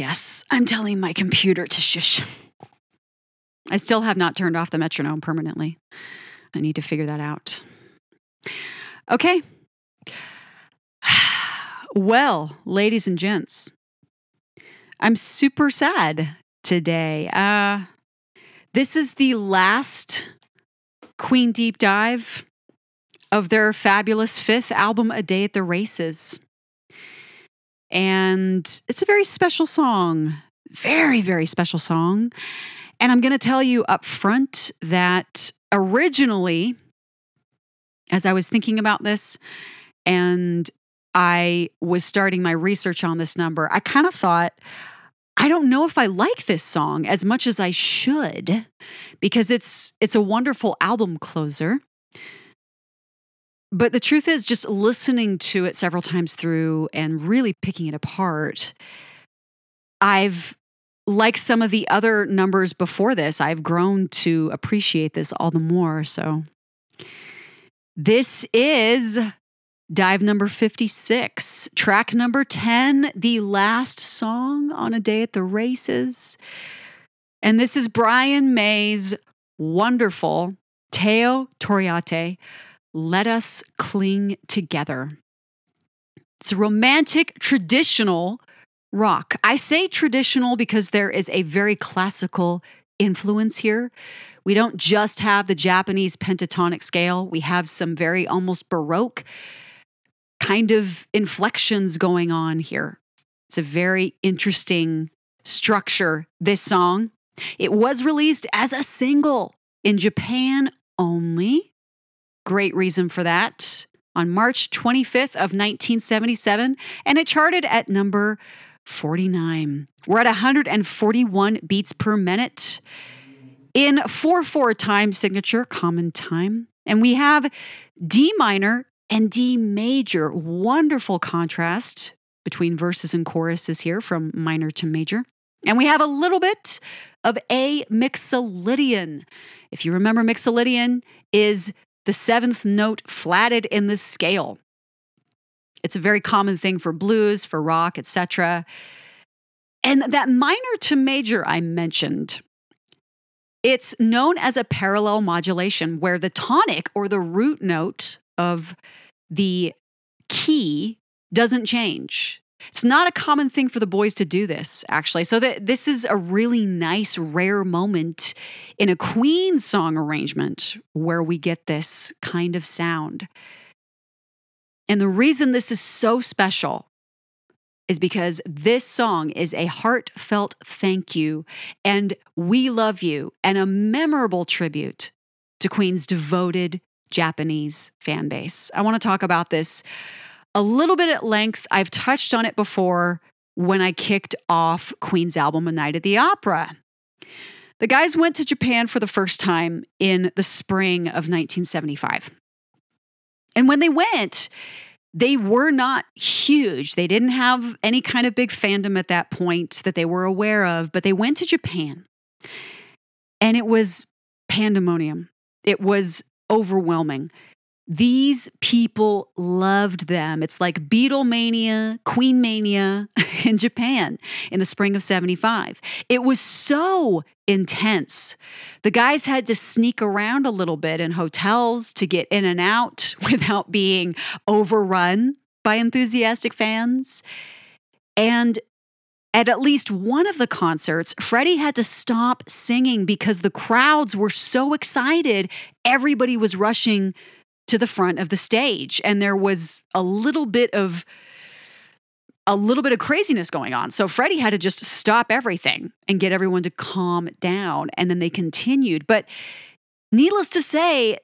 Yes, I'm telling my computer to shush. I still have not turned off the metronome permanently. I need to figure that out. Okay. Well, ladies and gents, I'm super sad today. Uh, this is the last Queen deep dive of their fabulous fifth album, A Day at the Races. And it's a very special song, very, very special song. And I'm going to tell you up front that originally, as I was thinking about this and I was starting my research on this number, I kind of thought, I don't know if I like this song as much as I should because it's it's a wonderful album closer. But the truth is just listening to it several times through and really picking it apart, I've like some of the other numbers before this, I've grown to appreciate this all the more. So this is Dive number 56, track number 10, the last song on a day at the races. And this is Brian May's wonderful Teo Torriatte, Let Us Cling Together. It's a romantic, traditional rock. I say traditional because there is a very classical influence here. We don't just have the Japanese pentatonic scale, we have some very almost Baroque kind of inflections going on here. It's a very interesting structure, this song. It was released as a single in Japan only. Great reason for that. On March 25th of 1977, and it charted at number 49. We're at 141 beats per minute in 4 4 time signature, common time. And we have D minor and D major. Wonderful contrast between verses and choruses here from minor to major. And we have a little bit of A mixolydian. If you remember, mixolydian is the seventh note flatted in the scale. It's a very common thing for blues, for rock, etc. And that minor to major I mentioned, it's known as a parallel modulation where the tonic or the root note of the key doesn't change. It's not a common thing for the boys to do this, actually. So that this is a really nice, rare moment in a Queen song arrangement where we get this kind of sound. And the reason this is so special is because this song is a heartfelt thank you and we love you and a memorable tribute to Queen's devoted Japanese fan base. I want to talk about this a little bit at length. I've touched on it before when I kicked off Queen's album, A Night at the Opera. The guys went to Japan for the first time in the spring of 1975. And when they went, they were not huge. They didn't have any kind of big fandom at that point that they were aware of, but they went to Japan and it was pandemonium. It was overwhelming. These people loved them. It's like Beatlemania, Queen Mania in Japan in the spring of 75. It was so intense. The guys had to sneak around a little bit in hotels to get in and out without being overrun by enthusiastic fans. And at at least one of the concerts, Freddie had to stop singing because the crowds were so excited. Everybody was rushing to the front of the stage, and there was a little bit of a little bit of craziness going on. So Freddie had to just stop everything and get everyone to calm down, and then they continued. But needless to say,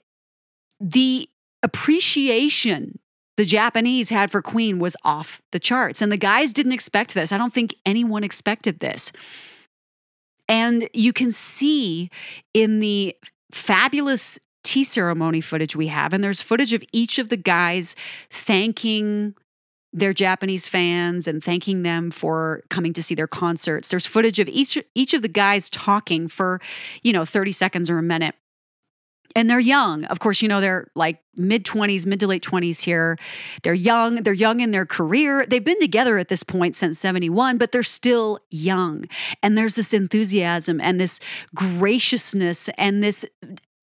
the appreciation the Japanese had for Queen was off the charts. And the guys didn't expect this. I don't think anyone expected this. And you can see in the fabulous tea ceremony footage we have, and there's footage of each of the guys thanking their Japanese fans and thanking them for coming to see their concerts. There's footage of each each of the guys talking for, you know, 30 seconds or a minute. and they're young. Of course, you know, they're like mid 20s, mid to late 20s here. They're young. They're young in their career. They've been together at this point since 71, but they're still young. And there's this enthusiasm and this graciousness and this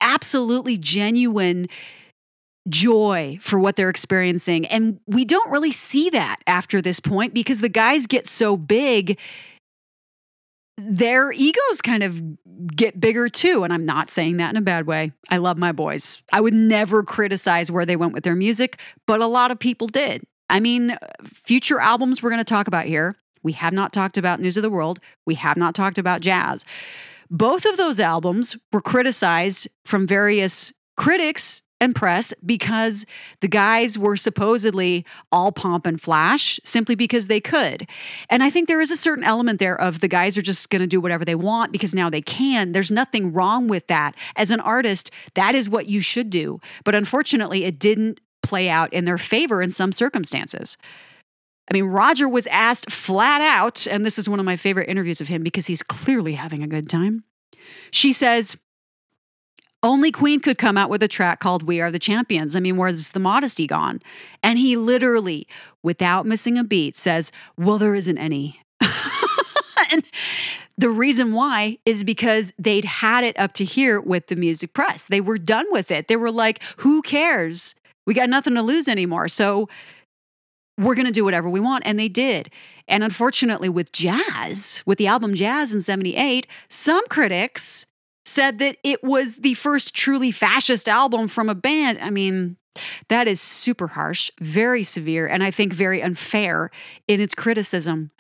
absolutely genuine joy for what they're experiencing. And we don't really see that after this point because the guys get so big their egos kind of get bigger too. And I'm not saying that in a bad way. I love my boys. I would never criticize where they went with their music, but a lot of people did. I mean, future albums we're going to talk about here. We have not talked about News of the World. We have not talked about jazz. Both of those albums were criticized from various critics and press because the guys were supposedly all pomp and flash simply because they could. And I think there is a certain element there of the guys are just going to do whatever they want because now they can. There's nothing wrong with that. As an artist, that is what you should do. But unfortunately, it didn't play out in their favor in some circumstances. I mean, Roger was asked flat out, and this is one of my favorite interviews of him because he's clearly having a good time. She says, only Queen could come out with a track called We Are the Champions. I mean, where's the modesty gone? And he literally, without missing a beat, says, Well, there isn't any. and the reason why is because they'd had it up to here with the music press. They were done with it. They were like, Who cares? We got nothing to lose anymore. So we're going to do whatever we want. And they did. And unfortunately, with jazz, with the album Jazz in 78, some critics said that it was the first truly fascist album from a band. I mean, that is super harsh, very severe, and I think very unfair in its criticism.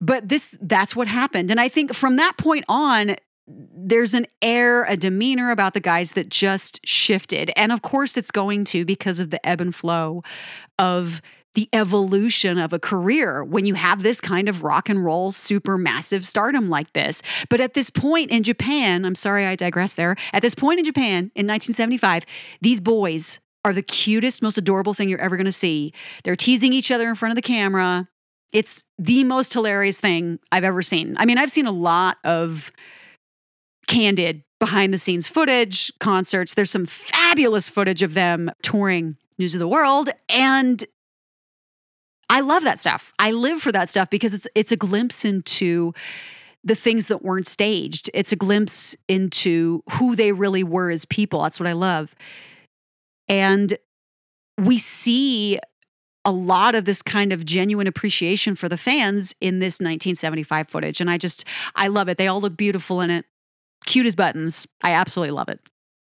But this that's what happened. And I think from that point on, there's an air, a demeanor about the guys that just shifted. And of course, it's going to because of the ebb and flow of the evolution of a career when you have this kind of rock and roll super massive stardom like this. But at this point in Japan, I'm sorry I digress there. At this point in Japan in 1975, these boys are the cutest, most adorable thing you're ever going to see. They're teasing each other in front of the camera. It's the most hilarious thing I've ever seen. I mean, I've seen a lot of candid behind the scenes footage, concerts. There's some fabulous footage of them touring News of the World. And I love that stuff. I live for that stuff because it's it's a glimpse into the things that weren't staged. It's a glimpse into who they really were as people. That's what I love. And we see a lot of this kind of genuine appreciation for the fans in this 1975 footage. And I just, I love it. They all look beautiful in it. Cute as buttons. I absolutely love it.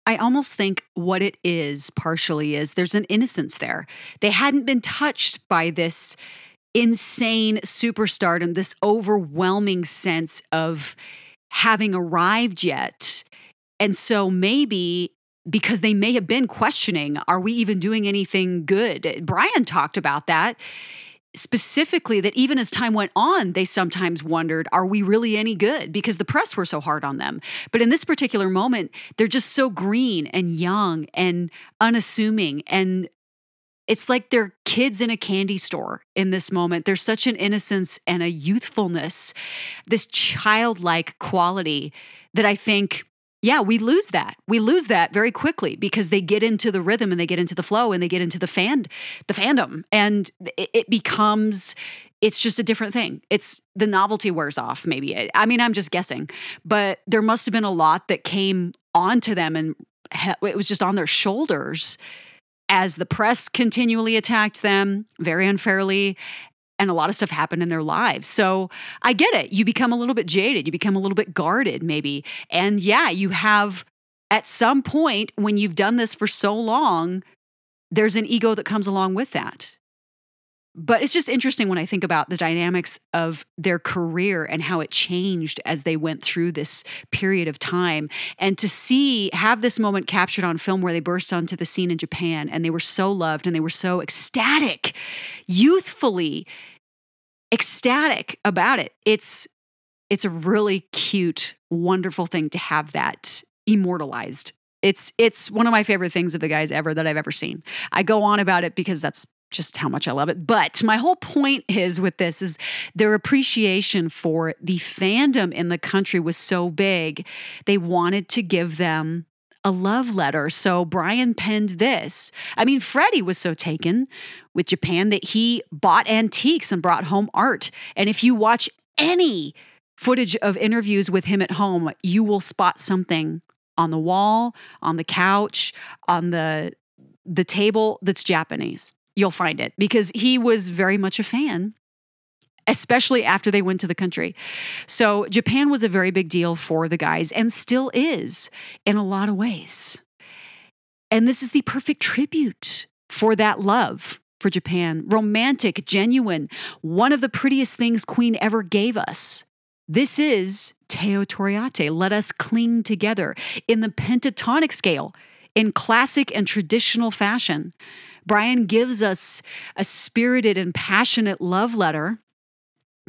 I almost think what it is partially is there's an innocence there. They hadn't been touched by this insane superstardom, this overwhelming sense of having arrived yet. And so maybe because they may have been questioning, are we even doing anything good? Brian talked about that specifically that even as time went on, they sometimes wondered, are we really any good? Because the press were so hard on them. But in this particular moment, they're just so green and young and unassuming. And it's like they're kids in a candy store in this moment. There's such an innocence and a youthfulness, this childlike quality that I think yeah, we lose that. We lose that very quickly because they get into the rhythm and they get into the flow and they get into the fan, the fandom, and it, it becomes. It's just a different thing. It's the novelty wears off. Maybe I mean I'm just guessing, but there must have been a lot that came onto them and it was just on their shoulders as the press continually attacked them very unfairly and a lot of stuff happened in their lives. So I get it. You become a little bit jaded, you become a little bit guarded, maybe. And yeah, you have at some point when you've done this for so long, there's an ego that comes along with that. But it's just interesting when I think about the dynamics of their career and how it changed as they went through this period of time. And to see, have this moment captured on film where they burst onto the scene in Japan and they were so loved and they were so ecstatic, youthfully ecstatic about it. It's it's a really cute, wonderful thing to have that immortalized. It's it's one of my favorite things of the guys ever that I've ever seen. I go on about it because that's just how much I love it. But my whole point is with this is their appreciation for the fandom in the country was so big. They wanted to give them a love letter. So Brian penned this. I mean, Freddie was so taken with Japan that he bought antiques and brought home art. And if you watch any footage of interviews with him at home, you will spot something on the wall, on the couch, on the the table that's Japanese. You'll find it because he was very much a fan especially after they went to the country. So Japan was a very big deal for the guys and still is in a lot of ways. And this is the perfect tribute for that love for Japan. Romantic, genuine, one of the prettiest things Queen ever gave us. This is Teo Torriatte. Let us cling together in the pentatonic scale, in classic and traditional fashion. Brian gives us a spirited and passionate love letter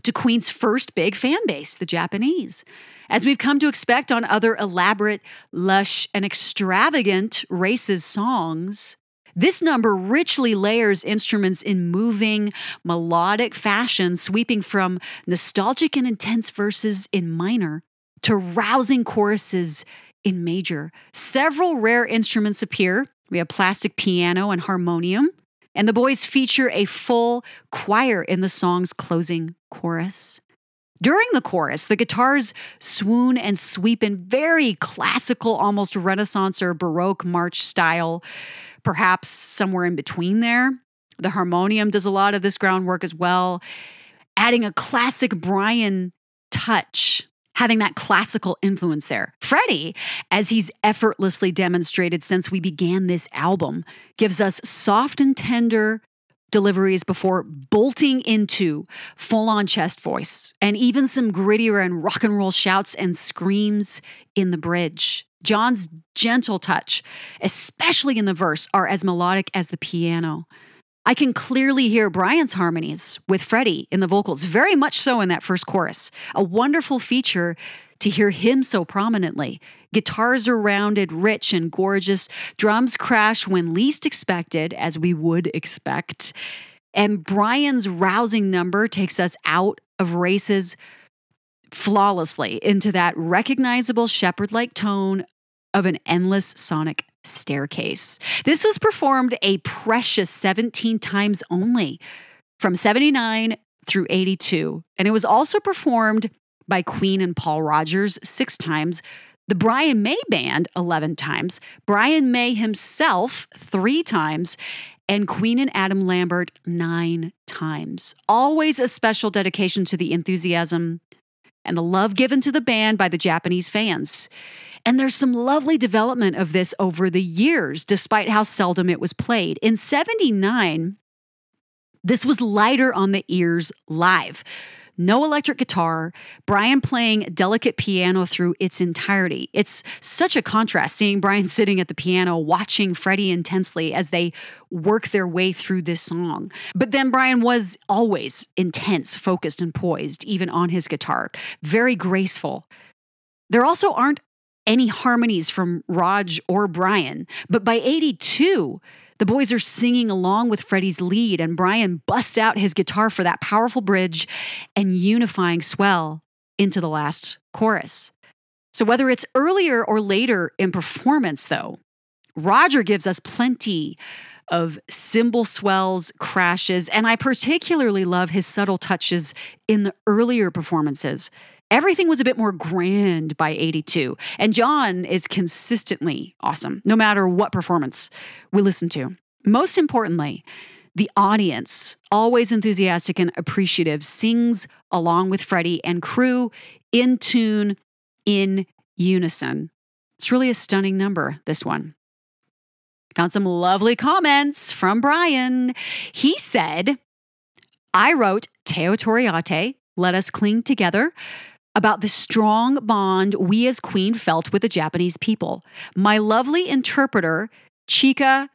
to Queen's first big fan base, the Japanese. As we've come to expect on other elaborate, lush, and extravagant races songs, this number richly layers instruments in moving, melodic fashion, sweeping from nostalgic and intense verses in minor to rousing choruses in major. Several rare instruments appear. We have plastic piano and harmonium, and the boys feature a full choir in the song's closing chorus. During the chorus, the guitars swoon and sweep in very classical, almost Renaissance or Baroque march style, perhaps somewhere in between there. The harmonium does a lot of this groundwork as well, adding a classic Brian touch having that classical influence there. Freddie, as he's effortlessly demonstrated since we began this album, gives us soft and tender deliveries before bolting into full on chest voice and even some grittier and rock and roll shouts and screams in the bridge. John's gentle touch, especially in the verse, are as melodic as the piano. I can clearly hear Brian's harmonies with Freddie in the vocals, very much so in that first chorus. A wonderful feature to hear him so prominently. Guitars are rounded, rich, and gorgeous. Drums crash when least expected, as we would expect. And Brian's rousing number takes us out of races flawlessly into that recognizable shepherd like tone of an endless sonic staircase. This was performed a precious 17 times only from 79 through 82. And it was also performed by Queen and Paul Rodgers six times, the Brian May Band 11 times, Brian May himself three times, and Queen and Adam Lambert nine times. Always a special dedication to the enthusiasm and the love given to the band by the Japanese fans. And there's some lovely development of this over the years, despite how seldom it was played. In 79, this was lighter on the ears live. No electric guitar, Brian playing delicate piano through its entirety. It's such a contrast seeing Brian sitting at the piano watching Freddie intensely as they work their way through this song. But then Brian was always intense, focused, and poised, even on his guitar. Very graceful. There also aren't any harmonies from Rog or Brian. But by 82, the boys are singing along with Freddie's lead, and Brian busts out his guitar for that powerful bridge and unifying swell into the last chorus. So, whether it's earlier or later in performance, though, Roger gives us plenty of cymbal swells, crashes, and I particularly love his subtle touches in the earlier performances Everything was a bit more grand by 82. And John is consistently awesome, no matter what performance we listen to. Most importantly, the audience, always enthusiastic and appreciative, sings along with Freddie and crew in tune, in unison. It's really a stunning number, this one. Found some lovely comments from Brian. He said, I wrote Teo Torriatte, Let Us Cling Together about the strong bond we as Queen felt with the Japanese people. My lovely interpreter, Chika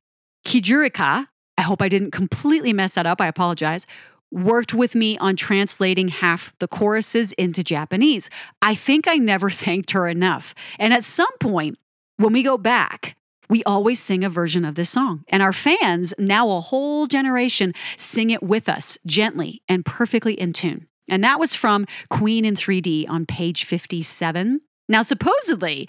Kijurika, I hope I didn't completely mess that up, I apologize, worked with me on translating half the choruses into Japanese. I think I never thanked her enough. And at some point, when we go back, we always sing a version of this song. And our fans, now a whole generation, sing it with us gently and perfectly in tune. And that was from Queen in 3D on page 57. Now, supposedly,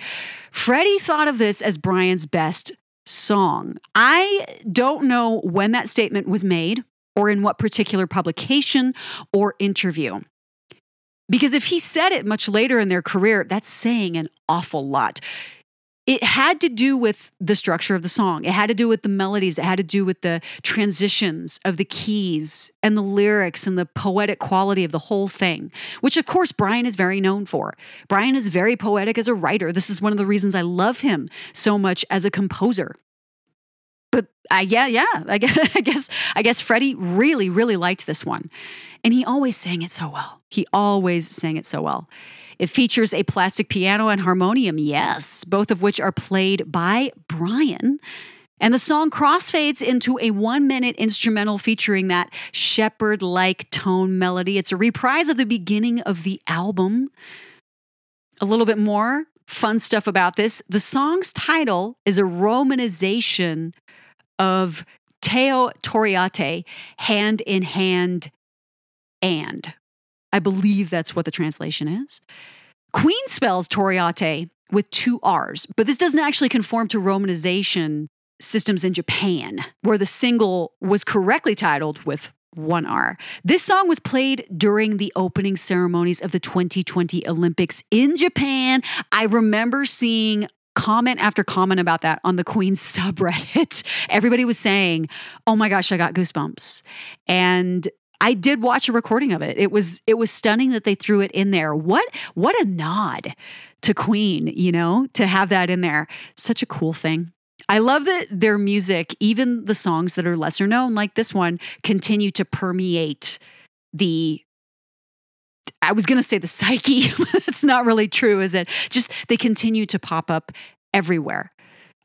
Freddie thought of this as Brian's best song. I don't know when that statement was made or in what particular publication or interview. Because if he said it much later in their career, that's saying an awful lot. It had to do with the structure of the song. It had to do with the melodies. It had to do with the transitions of the keys and the lyrics and the poetic quality of the whole thing, which of course Brian is very known for. Brian is very poetic as a writer. This is one of the reasons I love him so much as a composer but uh, yeah, yeah, I guess, I guess I guess Freddie really, really liked this one, and he always sang it so well. He always sang it so well. It features a plastic piano and harmonium, yes, both of which are played by Brian. And the song crossfades into a one minute instrumental featuring that shepherd like tone melody. It's a reprise of the beginning of the album. A little bit more fun stuff about this. The song's title is a romanization of Teo Torriatte, hand in hand and. I believe that's what the translation is. Queen spells Torriatte with two R's, but this doesn't actually conform to romanization systems in Japan, where the single was correctly titled with one R. This song was played during the opening ceremonies of the 2020 Olympics in Japan. I remember seeing comment after comment about that on the Queen subreddit. Everybody was saying, "Oh my gosh, I got goosebumps." And I did watch a recording of it. It was it was stunning that they threw it in there. What what a nod to Queen, you know, to have that in there. Such a cool thing. I love that their music, even the songs that are lesser known like this one, continue to permeate the I was going to say the psyche. That's not really true, is it? Just they continue to pop up everywhere.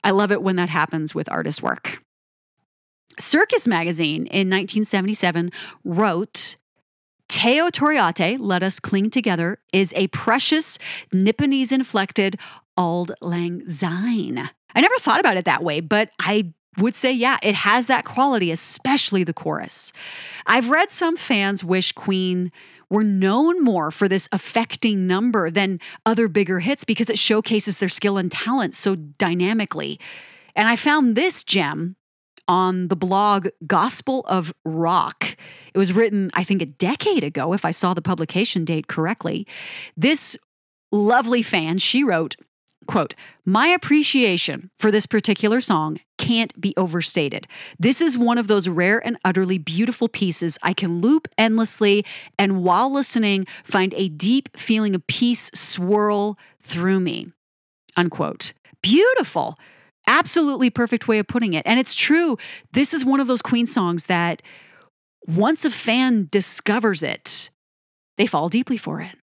I love it when that happens with artist work. Circus Magazine in 1977 wrote Teo Torriatte, Let Us Cling Together, is a precious Nipponese inflected Auld Lang Syne. I never thought about it that way, but I would say, yeah, it has that quality, especially the chorus. I've read some fans wish Queen were known more for this affecting number than other bigger hits because it showcases their skill and talent so dynamically. And I found this gem on the blog Gospel of Rock. It was written, I think, a decade ago, if I saw the publication date correctly. This lovely fan, she wrote, Quote, my appreciation for this particular song can't be overstated. This is one of those rare and utterly beautiful pieces I can loop endlessly and while listening find a deep feeling of peace swirl through me. Unquote. Beautiful. Absolutely perfect way of putting it. And it's true. This is one of those Queen songs that once a fan discovers it, they fall deeply for it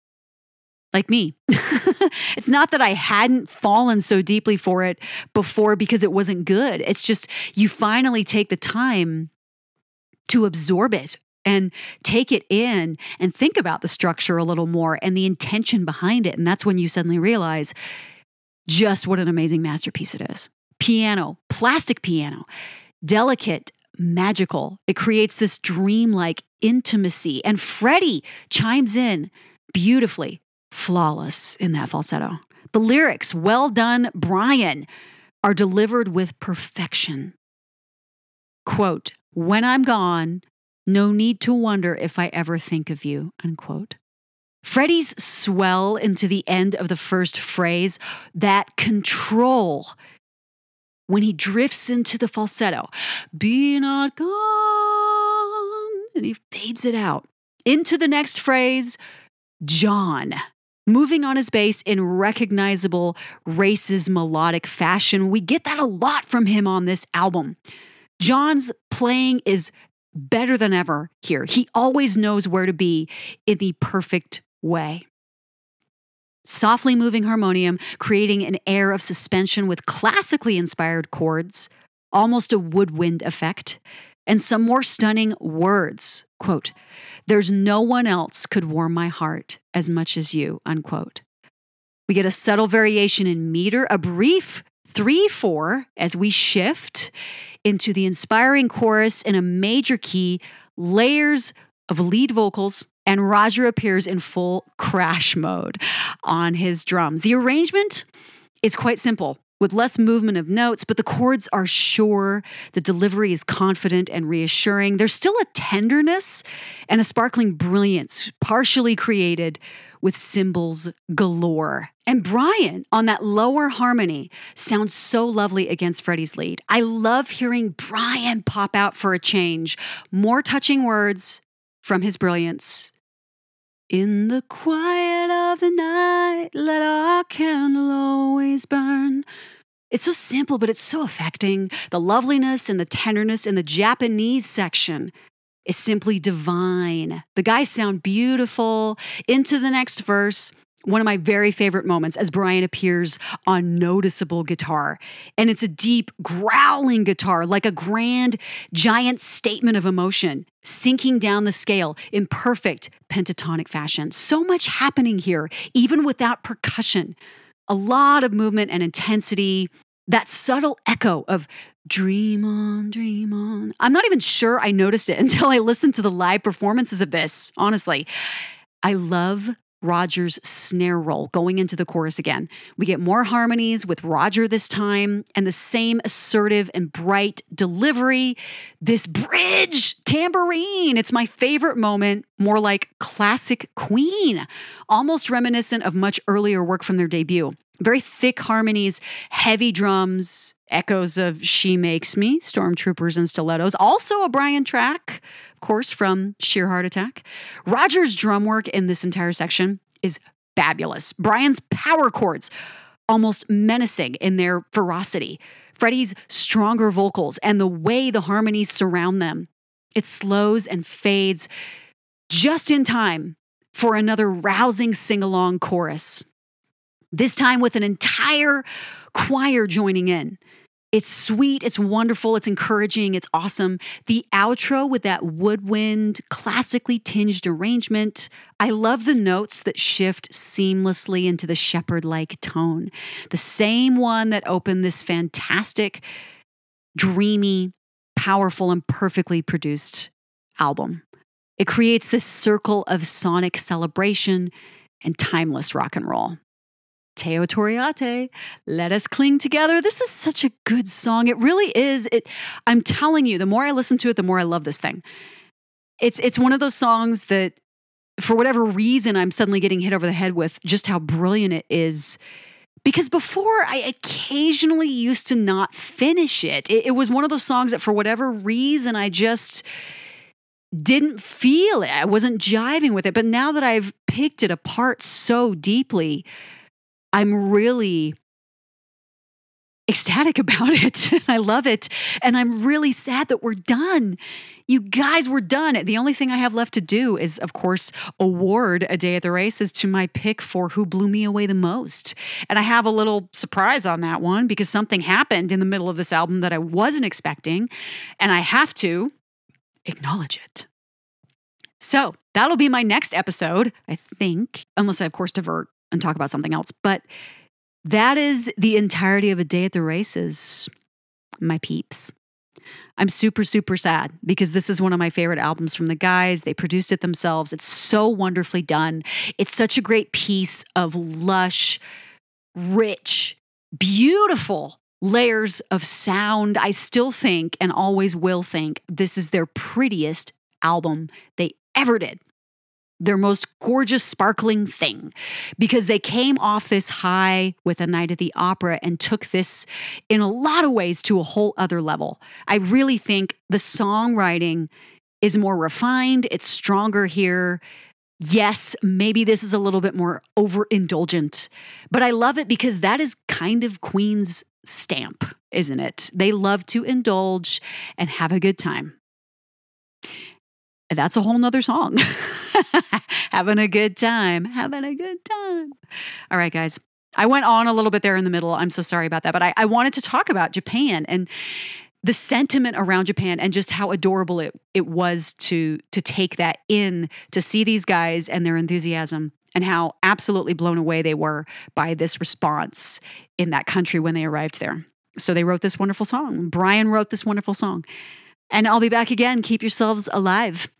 like me. it's not that I hadn't fallen so deeply for it before because it wasn't good. It's just you finally take the time to absorb it and take it in and think about the structure a little more and the intention behind it. And that's when you suddenly realize just what an amazing masterpiece it is. Piano, plastic piano, delicate, magical. It creates this dreamlike intimacy. And Freddie chimes in beautifully flawless in that falsetto. The lyrics, well done, Brian, are delivered with perfection. Quote, when I'm gone, no need to wonder if I ever think of you, unquote. Freddie's swell into the end of the first phrase, that control when he drifts into the falsetto, be not gone, and he fades it out. Into the next phrase, John, moving on his bass in recognizable races melodic fashion. We get that a lot from him on this album. John's playing is better than ever here. He always knows where to be in the perfect way. Softly moving harmonium, creating an air of suspension with classically inspired chords, almost a woodwind effect, and some more stunning words. Quote, There's no one else could warm my heart as much as you, unquote. We get a subtle variation in meter, a brief 3 4 as we shift into the inspiring chorus in a major key, layers of lead vocals and Roger appears in full crash mode on his drums. The arrangement is quite simple with less movement of notes, but the chords are sure. The delivery is confident and reassuring. There's still a tenderness and a sparkling brilliance, partially created with cymbals galore. And Brian on that lower harmony sounds so lovely against Freddie's lead. I love hearing Brian pop out for a change. More touching words from his brilliance. In the quiet of the night, let our candle always burn. It's so simple, but it's so affecting. The loveliness and the tenderness in the Japanese section is simply divine. The guys sound beautiful. Into the next verse, one of my very favorite moments as Brian appears on noticeable guitar. And it's a deep, growling guitar, like a grand, giant statement of emotion, sinking down the scale in perfect pentatonic fashion. So much happening here, even without percussion. A lot of movement and intensity, that subtle echo of dream on, dream on. I'm not even sure I noticed it until I listened to the live performances of this, honestly. I love Roger's snare roll going into the chorus again. We get more harmonies with Roger this time and the same assertive and bright delivery. This bridge tambourine, it's my favorite moment, more like classic Queen, almost reminiscent of much earlier work from their debut. Very thick harmonies, heavy drums, echoes of She Makes Me, Stormtroopers and Stilettos, also a Brian track of course, from Sheer Heart Attack. Roger's drum work in this entire section is fabulous. Brian's power chords, almost menacing in their ferocity. Freddie's stronger vocals and the way the harmonies surround them. It slows and fades just in time for another rousing sing along chorus. This time with an entire choir joining in. It's sweet, it's wonderful, it's encouraging, it's awesome. The outro with that woodwind, classically tinged arrangement. I love the notes that shift seamlessly into the shepherd like tone. The same one that opened this fantastic, dreamy, powerful, and perfectly produced album. It creates this circle of sonic celebration and timeless rock and roll. Teo Torriatte, Let Us Cling Together. This is such a good song. It really is. It I'm telling you, the more I listen to it, the more I love this thing. It's it's one of those songs that for whatever reason I'm suddenly getting hit over the head with just how brilliant it is. Because before I occasionally used to not finish it. It, it was one of those songs that for whatever reason I just didn't feel it. I wasn't jiving with it. But now that I've picked it apart so deeply, I'm really ecstatic about it. I love it. And I'm really sad that we're done. You guys, we're done. The only thing I have left to do is, of course, award a day at the races to my pick for who blew me away the most. And I have a little surprise on that one because something happened in the middle of this album that I wasn't expecting. And I have to acknowledge it. So that'll be my next episode, I think, unless I, of course, divert and talk about something else. But that is the entirety of a day at the races, my peeps. I'm super, super sad because this is one of my favorite albums from the guys. They produced it themselves. It's so wonderfully done. It's such a great piece of lush, rich, beautiful layers of sound. I still think and always will think this is their prettiest album they ever did their most gorgeous, sparkling thing because they came off this high with a night at the opera and took this in a lot of ways to a whole other level. I really think the songwriting is more refined, it's stronger here. Yes, maybe this is a little bit more overindulgent, but I love it because that is kind of Queen's stamp, isn't it? They love to indulge and have a good time that's a whole nother song. having a good time, having a good time. All right, guys. I went on a little bit there in the middle. I'm so sorry about that. But I, I wanted to talk about Japan and the sentiment around Japan and just how adorable it, it was to to take that in, to see these guys and their enthusiasm and how absolutely blown away they were by this response in that country when they arrived there. So they wrote this wonderful song. Brian wrote this wonderful song. And I'll be back again. Keep yourselves alive.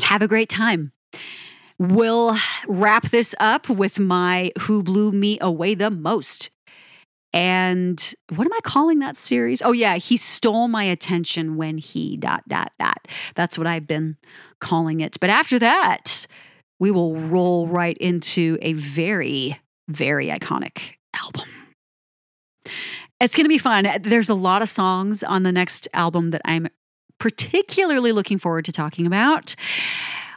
Have a great time. We'll wrap this up with my Who Blew Me Away the Most. And what am I calling that series? Oh, yeah, he stole my attention when he dot, dot, dot. That's what I've been calling it. But after that, we will roll right into a very, very iconic album. It's going to be fun. There's a lot of songs on the next album that I'm particularly looking forward to talking about.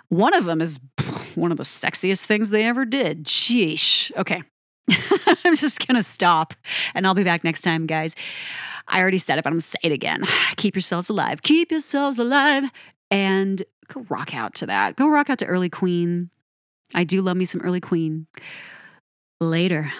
One of them is one of the sexiest things they ever did. Sheesh. Okay. I'm just going to stop and I'll be back next time, guys. I already said it, but I'm going to say it again. Keep yourselves alive. Keep yourselves alive and go rock out to that. Go rock out to Early Queen. I do love me some Early Queen. Later.